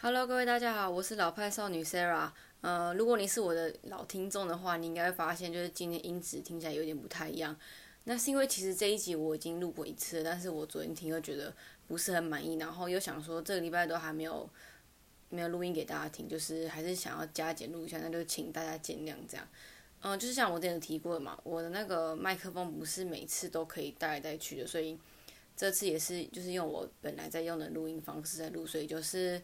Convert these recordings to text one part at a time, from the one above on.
Hello，各位大家好，我是老派少女 Sarah。呃，如果你是我的老听众的话，你应该会发现，就是今天音质听起来有点不太一样。那是因为其实这一集我已经录过一次，但是我昨天听又觉得不是很满意，然后又想说这个礼拜都还没有没有录音给大家听，就是还是想要加减录一下，那就请大家见谅这样。嗯、就是像我之前提过的嘛，我的那个麦克风不是每次都可以带来带去的，所以这次也是就是用我本来在用的录音方式在录，所以就是。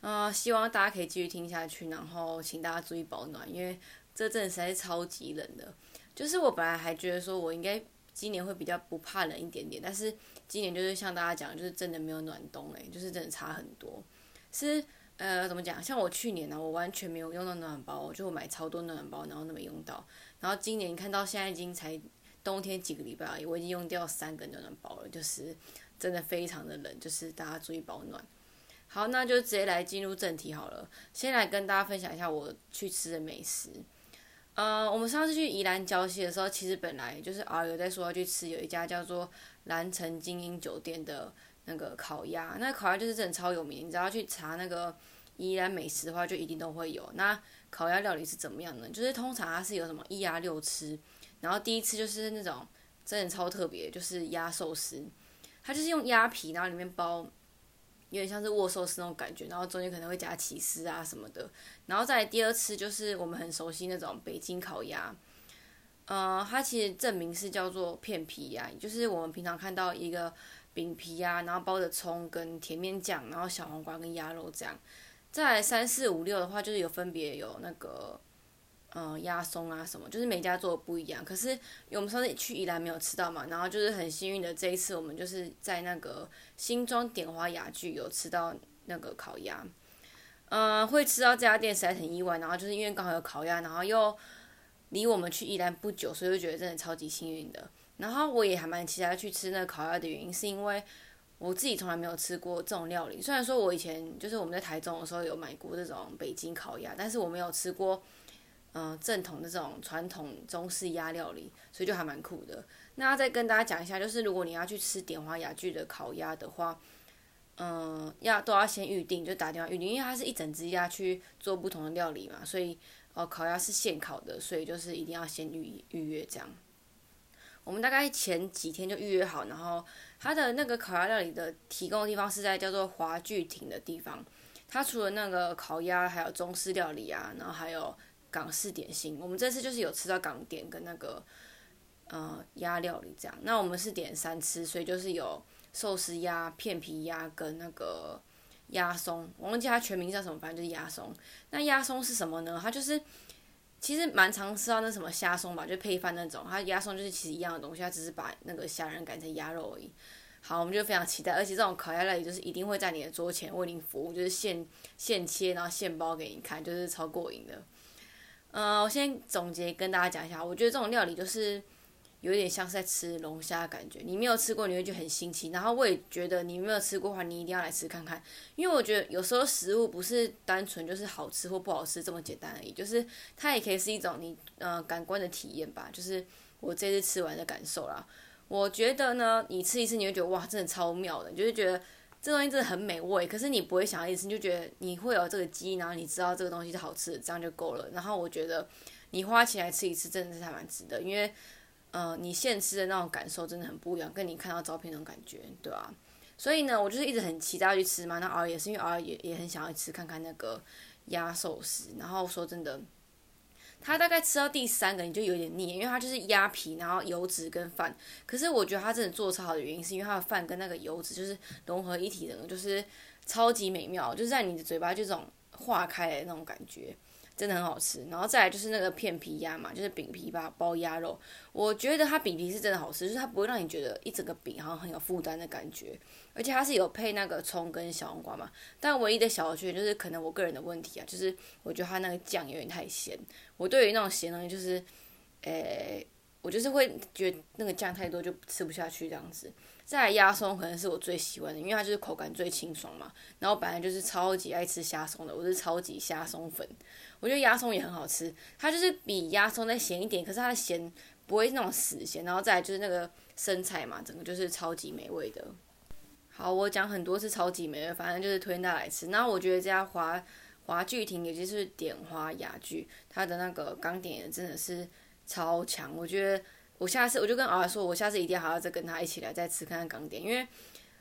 呃，希望大家可以继续听下去，然后请大家注意保暖，因为这阵实在是超级冷的。就是我本来还觉得说我应该今年会比较不怕冷一点点，但是今年就是像大家讲，就是真的没有暖冬诶、就是真的差很多。是呃怎么讲？像我去年呢、我完全没有用到暖暖包，我就买超多暖暖包，然后都没用到。然后今年看到现在已经才冬天几个礼拜而已，我已经用掉三个暖暖包了，就是真的非常的冷，就是大家注意保暖。好，那就直接来进入正题好了。先来跟大家分享一下我去吃的美食。呃，我们上次去宜兰礁溪的时候，其实本来就是啊有在说要去吃有一家叫做蓝城精英酒店的那个烤鸭，那烤鸭就是真的超有名，你只要去查那个宜兰美食的话，就一定都会有。那烤鸭料理是怎么样呢？就是通常它是有什么一鸭六吃，然后第一次就是那种真的超特别，就是鸭寿司，它就是用鸭皮，然后里面包。有点像是握寿司那种感觉，然后中间可能会加起司啊什么的，然后再来第二次就是我们很熟悉那种北京烤鸭，呃，它其实正名是叫做片皮鸭，就是我们平常看到一个饼皮呀，然后包着葱跟甜面酱，然后小黄瓜跟鸭肉这样。再来三四五六的话，就是有分别有那个。嗯，鸭松啊什么，就是每家做的不一样。可是我们上次去宜兰没有吃到嘛，然后就是很幸运的这一次，我们就是在那个新庄点花雅聚有吃到那个烤鸭。嗯，会吃到这家店实在很意外，然后就是因为刚好有烤鸭，然后又离我们去宜兰不久，所以就觉得真的超级幸运的。然后我也还蛮期待去吃那个烤鸭的原因，是因为我自己从来没有吃过这种料理。虽然说我以前就是我们在台中的时候有买过这种北京烤鸭，但是我没有吃过。嗯、正统的这种传统中式鸭料理，所以就还蛮酷的。那再跟大家讲一下，就是如果你要去吃点花雅聚的烤鸭的话，嗯、要都要先预定，就打电话预定，因为它是一整只鸭去做不同的料理嘛，所以哦、烤鸭是现烤的，所以就是一定要先预预约这样。我们大概前几天就预约好，然后它的那个烤鸭料理的提供的地方是在叫做华聚亭的地方。它除了那个烤鸭，还有中式料理啊，然后还有。港式点心，我们这次就是有吃到港点跟那个呃鸭料理这样。那我们是点三吃，所以就是有寿司鸭、片皮鸭跟那个鸭松，我忘记它全名叫什么，反正就是鸭松。那鸭松是什么呢？它就是其实蛮常吃到那什么虾松吧，就配饭那种。它鸭松就是其实一样的东西，它只是把那个虾仁改成鸭肉而已。好，我们就非常期待，而且这种烤鸭料理就是一定会在你的桌前为您服务，就是现现切然后现包给你看，就是超过瘾的。呃，我先总结跟大家讲一下，我觉得这种料理就是有点像是在吃龙虾的感觉。你没有吃过，你会觉得很新奇。然后我也觉得你没有吃过的话，你一定要来吃看看，因为我觉得有时候食物不是单纯就是好吃或不好吃这么简单而已，就是它也可以是一种你呃感官的体验吧，就是我这次吃完的感受啦。我觉得呢，你吃一次你会觉得哇，真的超妙的，你就会觉得。这东西真的很美味，可是你不会想要一次，你就觉得你会有这个记忆，然后你知道这个东西是好吃的，这样就够了。然后我觉得你花钱来吃一次，真的是还蛮值得，因为，呃，你现吃的那种感受真的很不一样，跟你看到照片那种感觉，对吧、啊？所以呢，我就是一直很期待去吃嘛。那偶尔也是因为偶尔也也很想要吃看看那个鸭寿司。然后说真的。它大概吃到第三个你就有点腻，因为它就是鸭皮，然后油脂跟饭。可是我觉得它真的做超好的原因，是因为它的饭跟那个油脂就是融合一体的，就是超级美妙，就是在你的嘴巴就这种化开的那种感觉，真的很好吃。然后再来就是那个片皮鸭嘛，就是饼皮吧包鸭肉，我觉得它饼皮是真的好吃，就是它不会让你觉得一整个饼好像很有负担的感觉，而且它是有配那个葱跟小黄瓜嘛。但唯一的小缺点就是可能我个人的问题啊，就是我觉得它那个酱有点太咸。我对于那种咸东西就是，诶、我就是会觉得那个酱太多就吃不下去这样子。再来鸭松可能是我最喜欢的，因为它就是口感最清爽嘛。然后本来就是超级爱吃虾松的，我是超级虾松粉。我觉得鸭松也很好吃，它就是比鸭松再咸一点，可是它的咸不会那种死咸。然后再来就是那个生菜嘛，整个就是超级美味的。好，我讲很多次超级美味，反正就是推荐大家来吃。然后我觉得这家华华聚亭，也就是点花雅聚，它的那个港点真的是超强。我觉得我下次我就跟敖说，我下次一定还要再跟他一起来再吃看看港点，因为。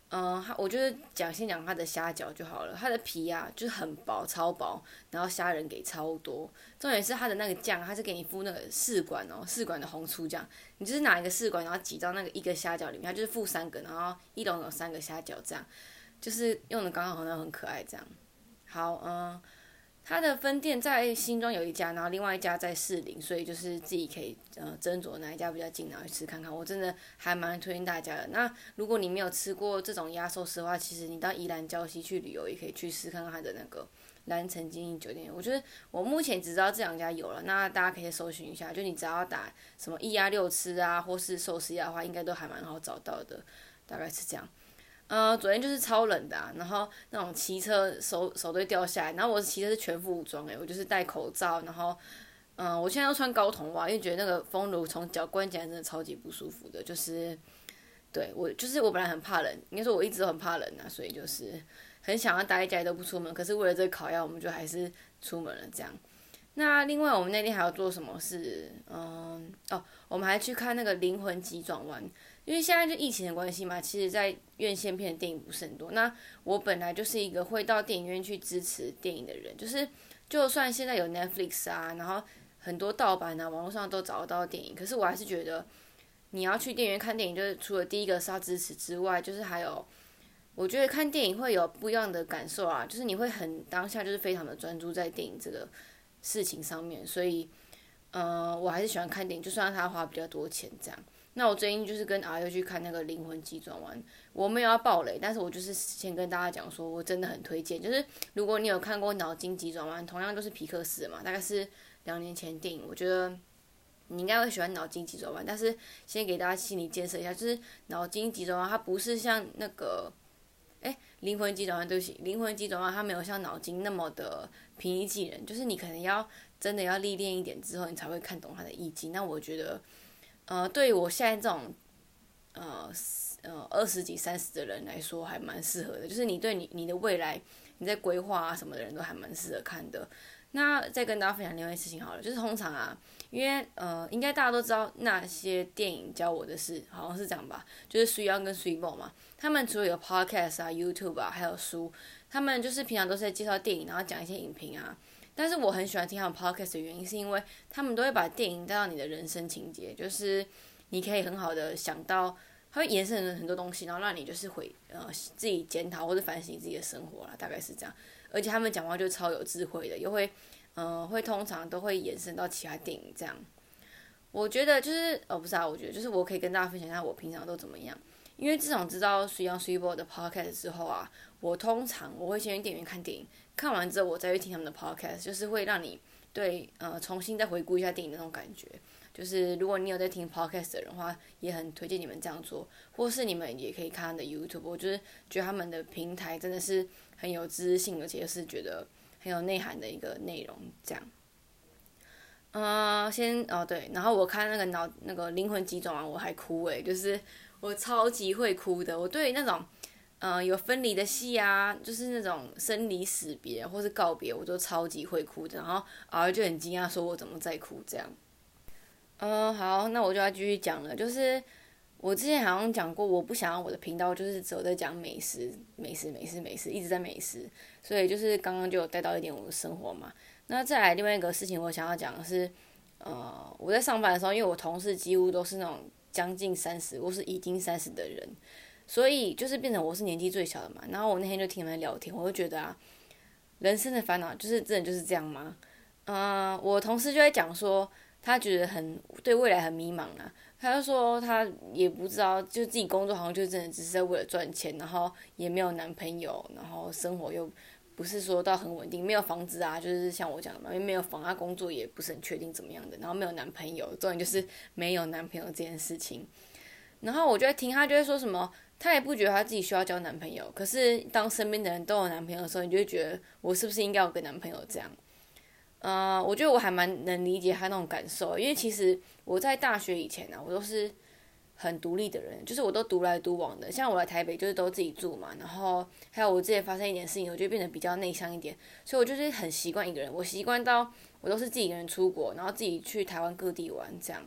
嗯，它我觉得讲先讲它的虾饺就好了，它的皮啊就是很薄超薄，然后虾仁给超多，重点是它的那个酱，它是给你敷那个试管哦，试管的红醋酱，你就是拿一个试管，然后挤到那个一个虾饺里面，它就是敷三个，然后一笼有三个虾饺这样，就是用的刚刚好，像很可爱这样。好，嗯。它的分店在新庄有一家，然后另外一家在士林，所以就是自己可以呃斟酌哪一家比较近，然后去吃看看。我真的还蛮推荐大家的。那如果你没有吃过这种鸭寿司的话，其实你到宜兰礁溪去旅游也可以去试看看它的那个蓝城精英酒店。我觉得我目前只知道这两家有了，那大家可以搜寻一下，就你只要打什么一鸭六吃啊，或是寿司鸭的话，应该都还蛮好找到的，大概是这样。呃，昨天就是超冷的，然后那种骑车手手都掉下来，然后我骑车是全副武装诶，我就是戴口罩，然后，嗯，我现在都穿高筒袜，因为觉得那个风炉从脚关起来真的超级不舒服的，就是，对我就是我本来很怕冷，应该说我一直很怕冷啊，所以就是很想要待在家里都不出门，可是为了这个烤鸭，我们就还是出门了这样。那另外我们那天还要做什么事？嗯，哦，我们还去看那个灵魂急转弯。因为现在就疫情的关系嘛，其实，在院线片的电影不是很多。那我本来就是一个会到电影院去支持电影的人，就是就算现在有 Netflix 啊，然后很多盗版啊，网络上都找得到电影，可是我还是觉得你要去电影院看电影，就是除了第一个是要支持之外，就是还有我觉得看电影会有不一样的感受啊，就是你会很当下就是非常的专注在电影这个事情上面，所以，嗯，我还是喜欢看电影，就算他花比较多钱这样。那我最近就是跟阿优去看那个《灵魂急转弯》，我没有要爆雷，但是我就是先跟大家讲说，我真的很推荐。就是如果你有看过《脑筋急转弯》，同样都是皮克斯嘛，大概是两年前电影，我觉得你应该会喜欢《脑筋急转弯》。但是先给大家心理建设一下，就是《脑筋急转弯》它不是像那个，哎，《灵魂急转弯》对不起，《灵魂急转弯》它没有像脑筋那么的平易近人，就是你可能要真的要历练一点之后，你才会看懂它的意境。那我觉得。呃，对我现在这种，呃，呃，二十几、三十的人来说，还蛮适合的。就是你对你你的未来，你在规划啊什么的人都还蛮适合看的。那再跟大家分享另外一件事情好了，就是通常啊，因为呃，应该大家都知道那些电影教我的事，好像是这样吧？就是 Three 跟 Three More 嘛，他们除了有 Podcast 啊、YouTube 啊，还有书，他们就是平常都是在介绍电影，然后讲一些影评啊。但是我很喜欢听他们 podcast 的原因，是因为他们都会把电影带到你的人生情节，就是你可以很好的想到，它会延伸很多东西，然后让你就是会呃自己检讨或者反省自己的生活啦，大概是这样。而且他们讲话就超有智慧的，又会嗯会通常都会延伸到其他电影这样。我觉得就是哦不是啊，我觉得就是我可以跟大家分享一下我平常都怎么样，因为自从知道 s u y a n g s u b o 的 podcast 之后啊，我通常我会先去电影院看电影。看完之后，我再去听他们的 podcast，就是会让你对呃重新再回顾一下电影的那种感觉。就是如果你有在听 podcast 的人话，也很推荐你们这样做，或是你们也可以看他的 YouTube。我就是觉得他们的平台真的是很有知识性，而且又是觉得很有内涵的一个内容。这样，嗯，先哦对，然后我看那个脑那个灵魂急转弯，我还哭诶，就是我超级会哭的，我对那种。嗯，有分离的戏啊，就是那种生离死别或是告别，我都超级会哭的。然后儿就很惊讶，说我怎么在哭这样。嗯，好，那我就要继续讲了。就是我之前好像讲过，我不想要我的频道就是只有在讲美食、美食、美食、美食，一直在美食。所以就是刚刚就有带到一点我的生活嘛。那再来另外一个事情，我想要讲的是，呃，我在上班的时候，因为我同事几乎都是那种将近三十或是已经三十的人。所以就是变成我是年纪最小的嘛，然后我那天就听他们聊天，我就觉得啊，人生的烦恼就是真的就是这样吗？嗯，我同事就在讲说，他觉得很对未来很迷茫啊，他就说他也不知道，就自己工作好像就真的只是在为了赚钱，然后也没有男朋友，然后生活又不是说到很稳定，没有房子啊，就是像我讲的嘛，因为没有房啊，工作也不是很确定怎么样的，然后没有男朋友，重点就是没有男朋友这件事情，然后我就在听他就会说什么。她也不觉得她自己需要交男朋友，可是当身边的人都有男朋友的时候，你就会觉得我是不是应该有个男朋友这样？呃，我觉得我还蛮能理解她那种感受，因为其实我在大学以前呢，我都是很独立的人，就是我都独来独往的。像我来台北就是都自己住嘛，然后还有我之前发生一点事情，我就变得比较内向一点，所以我就是很习惯一个人。我习惯到我都是自己一个人出国，然后自己去台湾各地玩，这样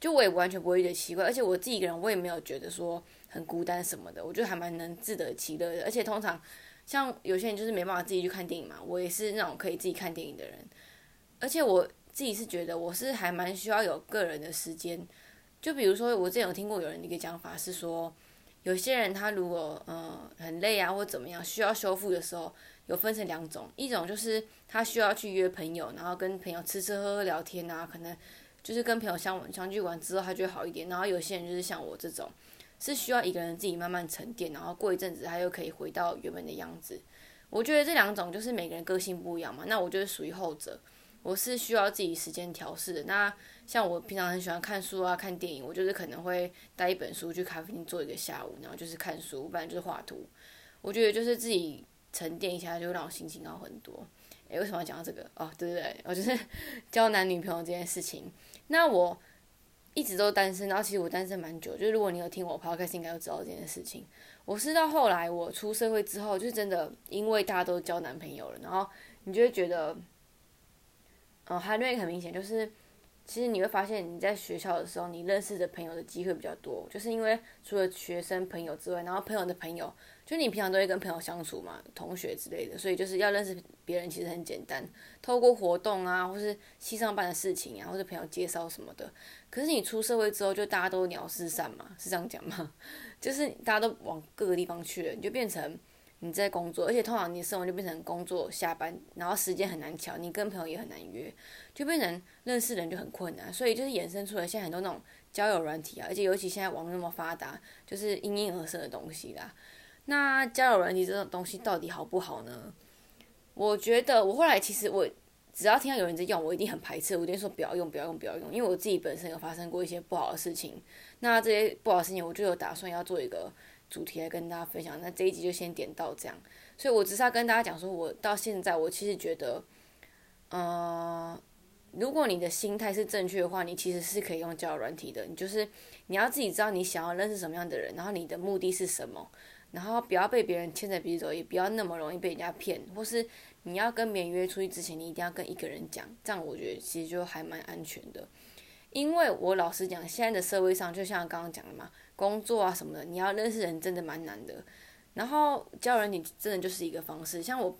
就我也完全不会觉得奇怪。而且我自己一个人，我也没有觉得说很孤单什么的，我觉得还蛮能自得其乐的。而且通常像有些人就是没办法自己去看电影嘛，我也是那种可以自己看电影的人，而且我。自己是觉得我是还蛮需要有个人的时间，就比如说我之前有听过有人的一个讲法是说，有些人他如果呃很累啊或怎么样需要修复的时候，有分成两种，一种就是他需要去约朋友，然后跟朋友吃吃喝喝聊天啊，可能就是跟朋友相相聚完之后他就会好一点，然后有些人就是像我这种，是需要一个人自己慢慢沉淀，然后过一阵子他又可以回到原本的样子。我觉得这两种就是每个人个性不一样嘛，那我就是属于后者。我是需要自己时间调试的。那像我平常很喜欢看书啊、看电影，我就是可能会带一本书去咖啡厅坐一个下午，然后就是看书，不然就是画图。我觉得就是自己沉淀一下，就会让我心情好很多。诶，为什么要讲到这个？哦，对对对，我就是 交男女朋友这件事情。那我一直都单身，然后其实我单身蛮久。就是如果你有听我 podcast，应该都知道这件事情。我是到后来我出社会之后，就真的因为大家都交男朋友了，然后你就会觉得。哦，还有另一个很明显就是，其实你会发现你在学校的时候，你认识的朋友的机会比较多，就是因为除了学生朋友之外，然后朋友的朋友，就你平常都会跟朋友相处嘛，同学之类的，所以就是要认识别人其实很简单，透过活动啊，或是系上班的事情啊，或者朋友介绍什么的。可是你出社会之后，就大家都鸟事散嘛，是这样讲吗？就是大家都往各个地方去了，你就变成。你在工作，而且通常你的生活就变成工作下班，然后时间很难调，你跟朋友也很难约，就变成认识人就很困难，所以就是衍生出了现在很多那种交友软体啊，而且尤其现在网络那么发达，就是因应而生的东西啦。那交友软体这种东西到底好不好呢？我觉得我后来其实我只要听到有人在用，我一定很排斥，我一定说不要用，不要用，不要用，因为我自己本身有发生过一些不好的事情，那这些不好的事情我就有打算要做一个。主题来跟大家分享，那这一集就先点到这样。所以我只是要跟大家讲说，我到现在我其实觉得，呃，如果你的心态是正确的话，你其实是可以用交友软体的。你就是你要自己知道你想要认识什么样的人，然后你的目的是什么，然后不要被别人牵着鼻子走，也不要那么容易被人家骗，或是你要跟别人约出去之前，你一定要跟一个人讲，这样我觉得其实就还蛮安全的。因为我老实讲，现在的社会上，就像刚刚讲的嘛。工作啊什么的，你要认识人真的蛮难的。然后交人，你真的就是一个方式。像我，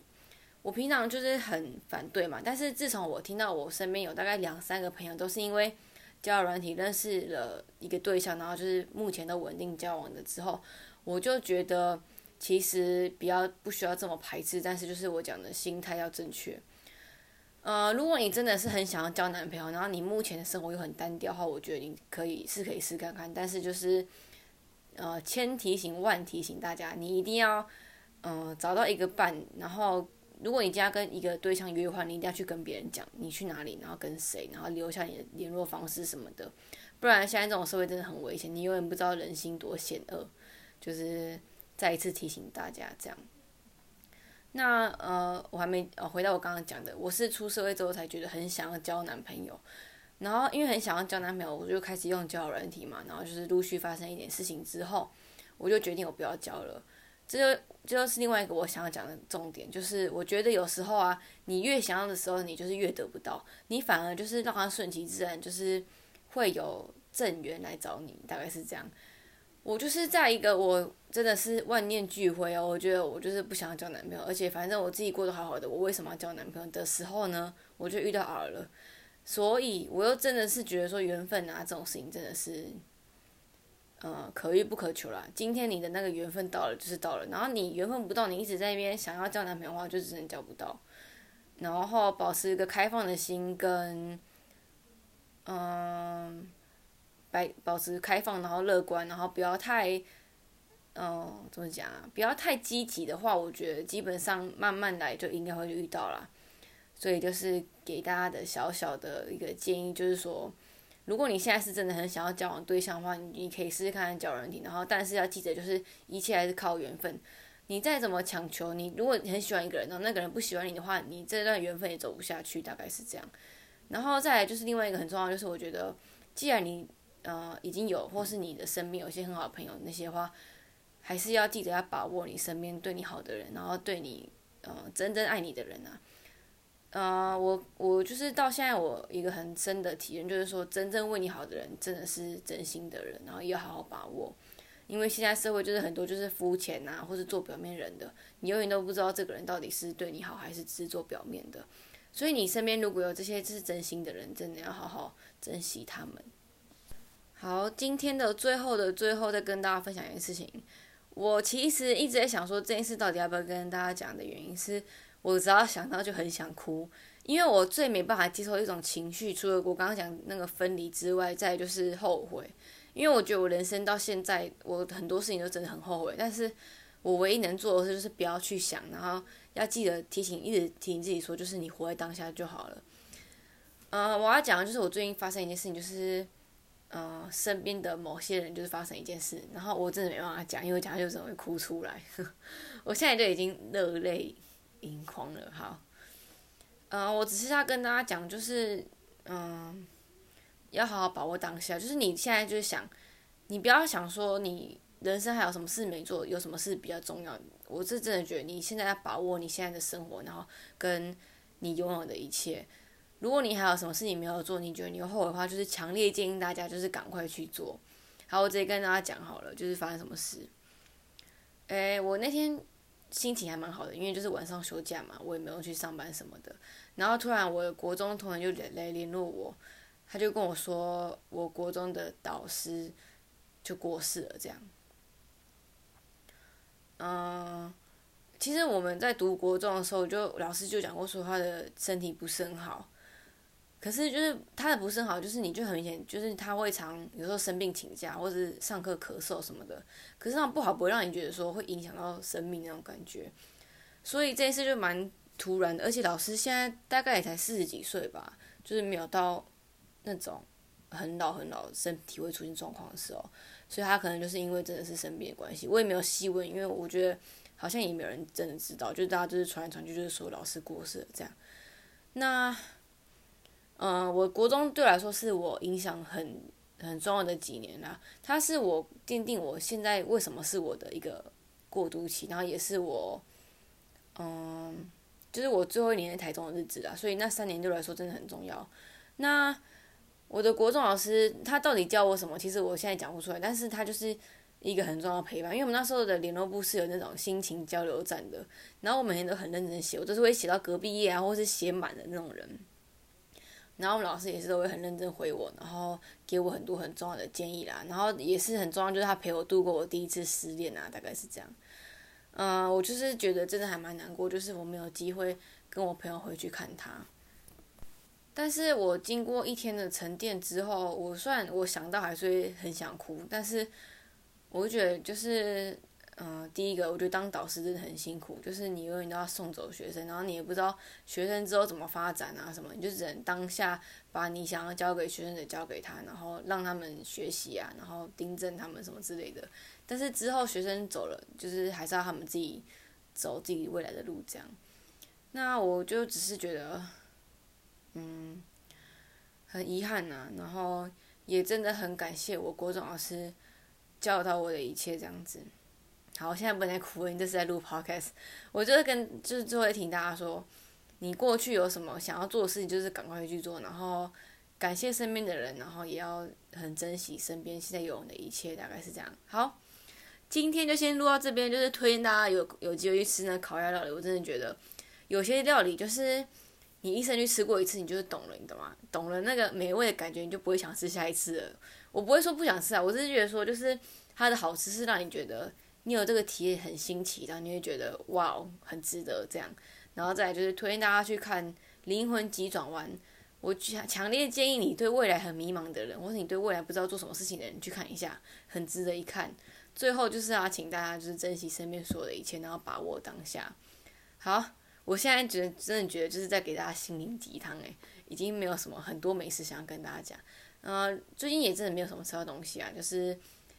我平常就是很反对嘛。但是自从我听到我身边有大概两三个朋友都是因为交软体认识了一个对象，然后就是目前都稳定交往的之后，我就觉得其实比较不需要这么排斥。但是就是我讲的心态要正确。呃，如果你真的是很想要交男朋友，然后你目前的生活又很单调的话，我觉得你可以是可以试看看。但是就是。呃，千提醒万提醒大家，你一定要，嗯，找到一个伴。然后，如果你家跟一个对象约会，你一定要去跟别人讲你去哪里，然后跟谁，然后留下你的联络方式什么的。不然，现在这种社会真的很危险，你永远不知道人心多险恶。就是再一次提醒大家这样。那呃，我还没呃回到我刚刚讲的，我是出社会之后才觉得很想要交男朋友。然后因为很想要交男朋友，我就开始用交友软体嘛。然后就是陆续发生一点事情之后，我就决定我不要交了。这就这就是另外一个我想要讲的重点，就是我觉得有时候啊，你越想要的时候，你就是越得不到，你反而就是让它顺其自然，就是会有正缘来找你，大概是这样。我就是在一个我真的是万念俱灰哦，我觉得我就是不想要交男朋友，而且反正我自己过得好好的，我为什么要交男朋友的时候呢？我就遇到 R 了。所以，我又真的是觉得说缘分啊，这种事情真的是，呃，可遇不可求啦。今天你的那个缘分到了，就是到了。然后你缘分不到，你一直在那边想要交男朋友的话，就只能交不到。然后保持一个开放的心，跟，嗯，白保持开放，然后乐观，然后不要太，嗯，怎么讲啊？不要太积极的话，我觉得基本上慢慢来就应该会遇到啦。所以就是给大家的小小的一个建议，就是说，如果你现在是真的很想要交往对象的话，你可以试试看交友软体，然后但是要记得，就是一切还是靠缘分。你再怎么强求，你如果很喜欢一个人，然后那个人不喜欢你的话，你这段缘分也走不下去，大概是这样。然后再来就是另外一个很重要，就是我觉得，既然你呃已经有或是你的身边有些很好的朋友那些话，还是要记得要把握你身边对你好的人，然后对你呃真正爱你的人啊。呃，我我就是到现在我一个很深的体验，就是说真正为你好的人真的是真心的人，然后要好好把握。因为现在社会就是很多就是肤浅呐，或是做表面人的，你永远都不知道这个人到底是对你好还是只做表面的。所以你身边如果有这些是真心的人，真的要好好珍惜他们。好，今天的最后的最后再跟大家分享一件事情。我其实一直在想说这件事到底要不要跟大家讲的原因是，我只要想到就很想哭，因为我最没办法接受一种情绪，除了我刚刚讲那个分离之外，再就是后悔。因为我觉得我人生到现在，我很多事情都真的很后悔，但是我唯一能做的事就是不要去想，然后要记得提醒，一直提醒自己说，就是你活在当下就好了。呃，我要讲的就是我最近发生一件事情，就是，呃，身边的某些人就是发生一件事，然后我真的没办法讲，因为讲就只会哭出来，我现在就已经热泪盈眶了。好，呃，我只是要跟大家讲，就是，嗯。要好好把握当下，就是你现在就是想，你不要想说你人生还有什么事没做，有什么事比较重要。我是真的觉得你现在要把握你现在的生活，然后跟你拥有的一切。如果你还有什么事情没有做，你觉得你后悔的话，就是强烈建议大家就是赶快去做。好，我直接跟大家讲好了，就是发生什么事。诶，我那天心情还蛮好的，因为就是晚上休假嘛，我也没有去上班什么的。然后突然我的国中同学就来联络我。他就跟我说，我国中的导师就过世了，这样。嗯，其实我们在读国中的时候，就老师就讲过说他的身体不是很好。可是就是他的不是很好，就是你就很明显，就是他会常有时候生病请假，或者是上课咳嗽什么的。可是那种不好不会让你觉得说会影响到生命那种感觉。所以这一次就蛮突然的，而且老师现在大概也才四十几岁吧，就是没有到。那种很老很老身体会出现状况的时候，所以他可能就是因为真的是生病的关系，我也没有细问，因为我觉得好像也没有人真的知道，就大家就是传来传去，就是说老师过世了这样。那，嗯，我国中对我来说是我影响很很重要的几年啦，它是我奠定我现在为什么是我的一个过渡期，然后也是我，嗯，就是我最后一年在台中的日子啦，所以那三年对我来说真的很重要。那我的国中老师，他到底教我什么？其实我现在讲不出来，但是他就是一个很重要的陪伴。因为我们那时候的联络部是有那种心情交流站的，然后我每天都很认真写，我都是会写到隔壁页啊，或是写满的那种人。然后我们老师也是都会很认真回我，然后给我很多很重要的建议啦。然后也是很重要，就是他陪我度过我第一次失恋啊，大概是这样。嗯，我就是觉得真的还蛮难过，就是我没有机会跟我朋友回去看他。但是我经过一天的沉淀之后，我算我想到还是会很想哭，但是我觉得就是，嗯，第一个我觉得当导师真的很辛苦，就是你永远都要送走学生，然后你也不知道学生之后怎么发展啊什么，你就只能当下把你想要教给学生的教给他，然后让他们学习啊，然后订正他们什么之类的。但是之后学生走了，就是还是要他们自己走自己未来的路这样。那我就只是觉得。嗯，很遗憾呐，然后也真的很感谢我国中老师教导我的一切这样子。好，我现在不能哭了，你这是在录 podcast。我就是跟就是最后提大家说，你过去有什么想要做的事情，就是赶快去做，然后感谢身边的人，然后也要很珍惜身边现在有的一切，大概是这样。好，今天就先录到这边，就是推荐大家有有机会去吃那烤鸭料理。我真的觉得有些料理就是。你一生去吃过一次，你就是懂了，你懂吗？懂了那个美味的感觉，你就不会想吃下一次了。我不会说不想吃啊，我只是觉得说，就是它的好吃是让你觉得你有这个体验很新奇，然后你会觉得哇，很值得这样。然后再来就是推荐大家去看《灵魂急转弯》，我强强烈建议你对未来很迷茫的人，或者你对未来不知道做什么事情的人去看一下，很值得一看。最后就是要请大家就是珍惜身边所有的一切，然后把握当下。好。我现在觉得真的觉得就是在给大家心灵鸡汤诶，已经没有什么很多美食想要跟大家讲。呃，最近也真的没有什么吃的东西啊，就是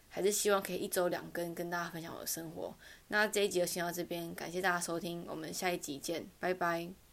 还是希望可以一周两更跟大家分享我的生活。那这一集就先到这边，感谢大家收听，我们下一集见，拜拜。